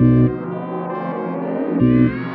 Música